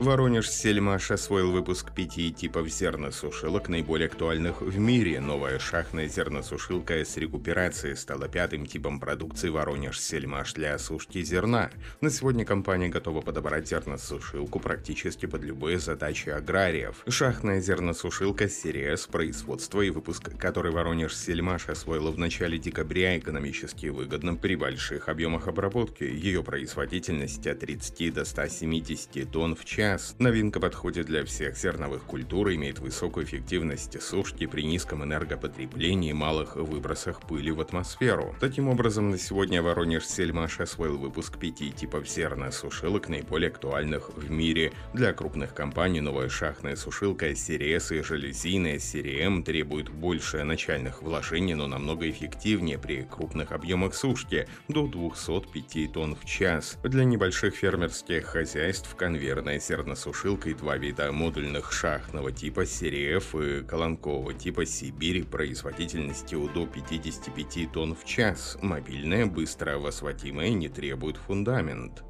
Воронеж Сельмаш освоил выпуск пяти типов зерносушилок, наиболее актуальных в мире. Новая шахтная зерносушилка с рекуперацией стала пятым типом продукции Воронеж Сельмаш для осушки зерна. На сегодня компания готова подобрать зерносушилку практически под любые задачи аграриев. Шахтная зерносушилка серия с производства и выпуск, который Воронеж Сельмаш освоила в начале декабря, экономически выгодным при больших объемах обработки. Ее производительность от 30 до 170 тонн в час час. Новинка подходит для всех зерновых культур, имеет высокую эффективность сушки при низком энергопотреблении и малых выбросах пыли в атмосферу. Таким образом, на сегодня Воронеж Сельмаш освоил выпуск пяти типов зерносушилок, наиболее актуальных в мире. Для крупных компаний новая шахтная сушилка CRS и железийная CRM требует больше начальных вложений, но намного эффективнее при крупных объемах сушки – до 205 тонн в час. Для небольших фермерских хозяйств конвейерная зерносушилка зерносушилкой два вида модульных шахтного типа серии F и колонкового типа Сибирь производительностью до 55 тонн в час. Мобильная, быстро восводимая, не требует фундамент.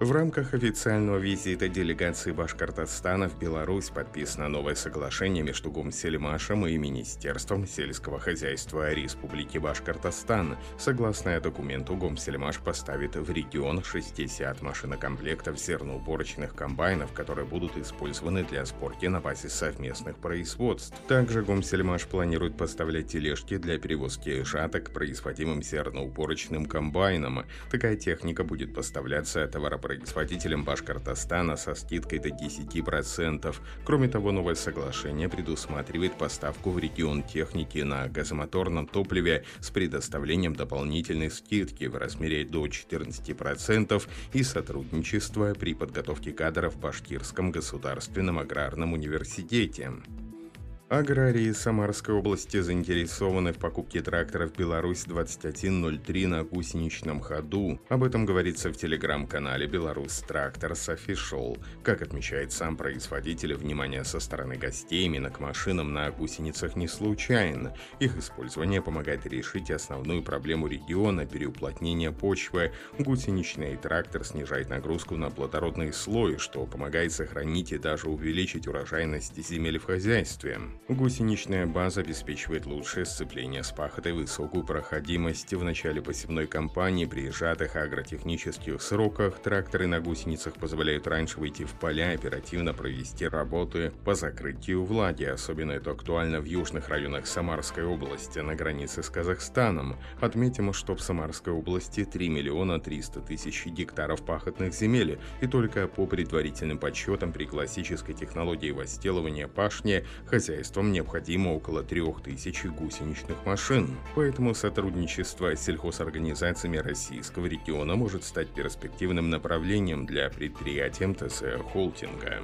В рамках официального визита делегации Башкортостана в Беларусь подписано новое соглашение между Гумсельмашем и Министерством сельского хозяйства Республики Башкортостан. Согласно документу, Гумсельмаш поставит в регион 60 машинокомплектов зерноуборочных комбайнов, которые будут использованы для сборки на базе совместных производств. Также Гумсельмаш планирует поставлять тележки для перевозки жаток производимым зерноуборочным комбайном. Такая техника будет поставляться товаропроводителям производителям Башкортостана со скидкой до 10%. Кроме того, новое соглашение предусматривает поставку в регион техники на газомоторном топливе с предоставлением дополнительной скидки в размере до 14% и сотрудничество при подготовке кадров в Башкирском государственном аграрном университете. Аграрии Самарской области заинтересованы в покупке тракторов «Беларусь-2103» на гусеничном ходу. Об этом говорится в телеграм-канале «Беларусь Тракторс Official». Как отмечает сам производитель, внимание со стороны гостей именно к машинам на гусеницах не случайно. Их использование помогает решить основную проблему региона – переуплотнение почвы. Гусеничный трактор снижает нагрузку на плодородный слой, что помогает сохранить и даже увеличить урожайность земель в хозяйстве. Гусеничная база обеспечивает лучшее сцепление с пахотой, высокую проходимость в начале посевной кампании при сжатых агротехнических сроках. Тракторы на гусеницах позволяют раньше выйти в поля и оперативно провести работы по закрытию влаги. Особенно это актуально в южных районах Самарской области на границе с Казахстаном. Отметим, что в Самарской области 3 миллиона 300 тысяч гектаров пахотных земель, и только по предварительным подсчетам при классической технологии возделывания пашни хозяйство хозяйствам необходимо около 3000 гусеничных машин. Поэтому сотрудничество с сельхозорганизациями российского региона может стать перспективным направлением для предприятий МТС Холдинга.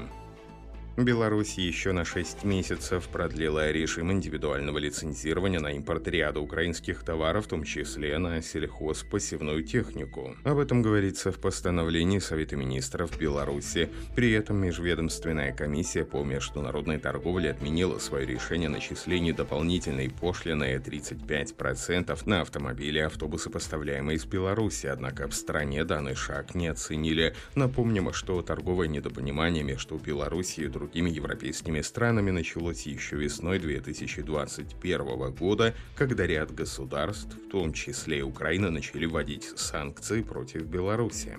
Беларусь еще на 6 месяцев продлила режим индивидуального лицензирования на импорт ряда украинских товаров, в том числе на сельхозпосевную технику. Об этом говорится в постановлении Совета министров Беларуси. При этом Межведомственная комиссия по международной торговле отменила свое решение о начислении дополнительной пошлины 35% на автомобили и автобусы, поставляемые из Беларуси. Однако в стране данный шаг не оценили. Напомним, что торговое недопонимание между Беларусью и другими другими европейскими странами началось еще весной 2021 года, когда ряд государств, в том числе и Украина, начали вводить санкции против Беларуси.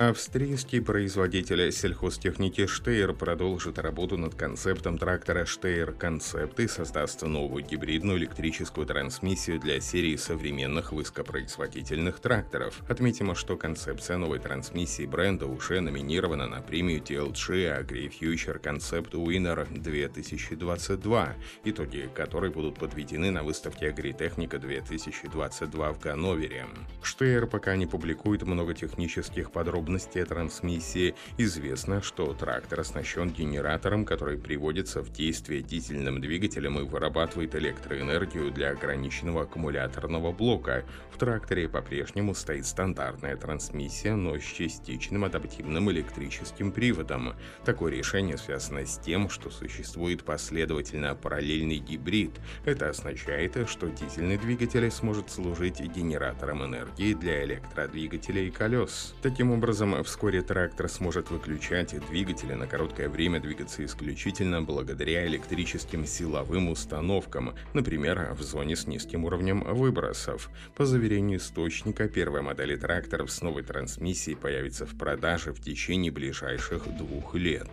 Австрийский производитель сельхозтехники Штейр продолжит работу над концептом трактора Штейр Концепт и создаст новую гибридную электрическую трансмиссию для серии современных высокопроизводительных тракторов. Отметим, что концепция новой трансмиссии бренда уже номинирована на премию TLG AgriFuture Concept Winner 2022, итоги которой будут подведены на выставке Агритехника 2022 в Ганновере. Штейр пока не публикует много технических подробностей подробности трансмиссии, известно, что трактор оснащен генератором, который приводится в действие дизельным двигателем и вырабатывает электроэнергию для ограниченного аккумуляторного блока. В тракторе по-прежнему стоит стандартная трансмиссия, но с частичным адаптивным электрическим приводом. Такое решение связано с тем, что существует последовательно параллельный гибрид. Это означает, что дизельный двигатель сможет служить генератором энергии для электродвигателя и колес. Таким образом, вскоре трактор сможет выключать двигатели на короткое время двигаться исключительно благодаря электрическим силовым установкам, например, в зоне с низким уровнем выбросов. По заверению источника, первая модель тракторов с новой трансмиссией появится в продаже в течение ближайших двух лет.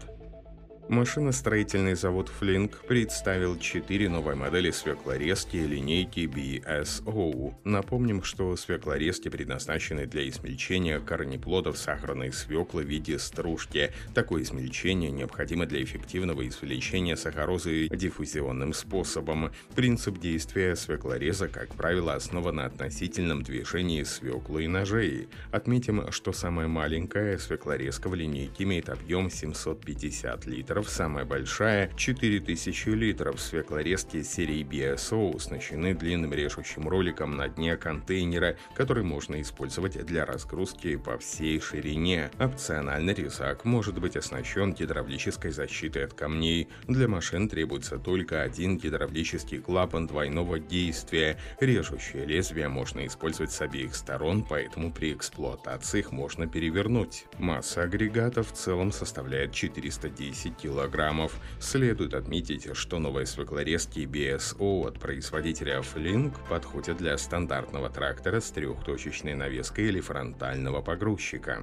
Машиностроительный завод Flink представил четыре новые модели свеклорезки линейки BSO. Напомним, что свеклорезки предназначены для измельчения корнеплодов сахарной свеклы в виде стружки. Такое измельчение необходимо для эффективного извлечения сахарозы диффузионным способом. Принцип действия свеклореза, как правило, основан на относительном движении свеклы и ножей. Отметим, что самая маленькая свеклорезка в линейке имеет объем 750 литров литров, самая большая – 4000 литров. Свеклорезки серии BSO оснащены длинным режущим роликом на дне контейнера, который можно использовать для разгрузки по всей ширине. Опционально резак может быть оснащен гидравлической защитой от камней. Для машин требуется только один гидравлический клапан двойного действия. Режущее лезвие можно использовать с обеих сторон, поэтому при эксплуатации их можно перевернуть. Масса агрегата в целом составляет 410 кг килограммов. Следует отметить, что новые свеклорезки BSO от производителя Flink подходят для стандартного трактора с трехточечной навеской или фронтального погрузчика.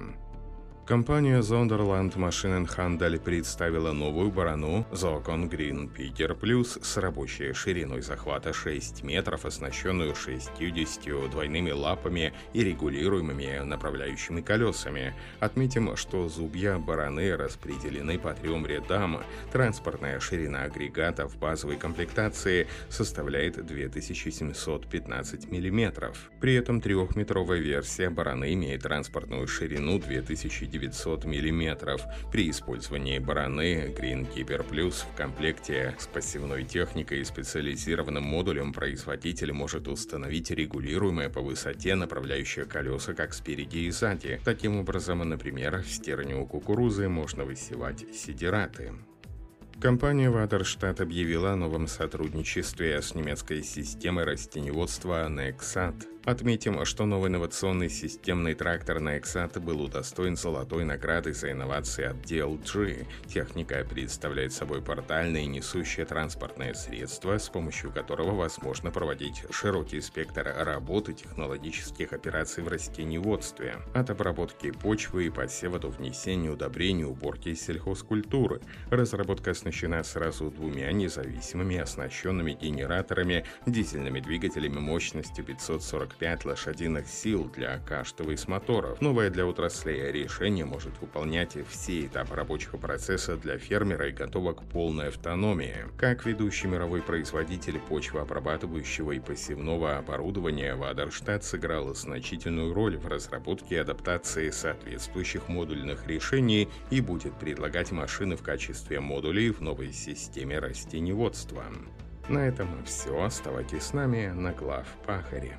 Компания Zonderland Maschinenhandel представила новую барану Zocon Green Peter Plus с рабочей шириной захвата 6 метров, оснащенную 60 двойными лапами и регулируемыми направляющими колесами. Отметим, что зубья бараны распределены по трем рядам. Транспортная ширина агрегата в базовой комплектации составляет 2715 мм. При этом трехметровая версия бараны имеет транспортную ширину 2000 900 мм. При использовании бараны Greenkeeper Plus в комплекте с пассивной техникой и специализированным модулем производитель может установить регулируемое по высоте направляющее колеса как спереди и сзади. Таким образом, например, в стерню кукурузы можно высевать сидираты. Компания Ватерштадт объявила о новом сотрудничестве с немецкой системой растеневодства Nexat. Отметим, что новый инновационный системный трактор Nexat был удостоен золотой награды за инновации от DLG. Техника представляет собой портальное несущее транспортное средство, с помощью которого возможно проводить широкий спектр работы технологических операций в растениеводстве. От обработки почвы и посева до внесения удобрений, уборки сельхозкультуры. Разработка оснащена сразу двумя независимыми оснащенными генераторами, дизельными двигателями мощностью 540 45 лошадиных сил для каждого из моторов. Новое для отрасли решение может выполнять все этапы рабочего процесса для фермера и готово к полной автономии. Как ведущий мировой производитель почвообрабатывающего и посевного оборудования, Вадерштадт сыграл значительную роль в разработке и адаптации соответствующих модульных решений и будет предлагать машины в качестве модулей в новой системе растеневодства. На этом все. Оставайтесь с нами на глав Пахаре.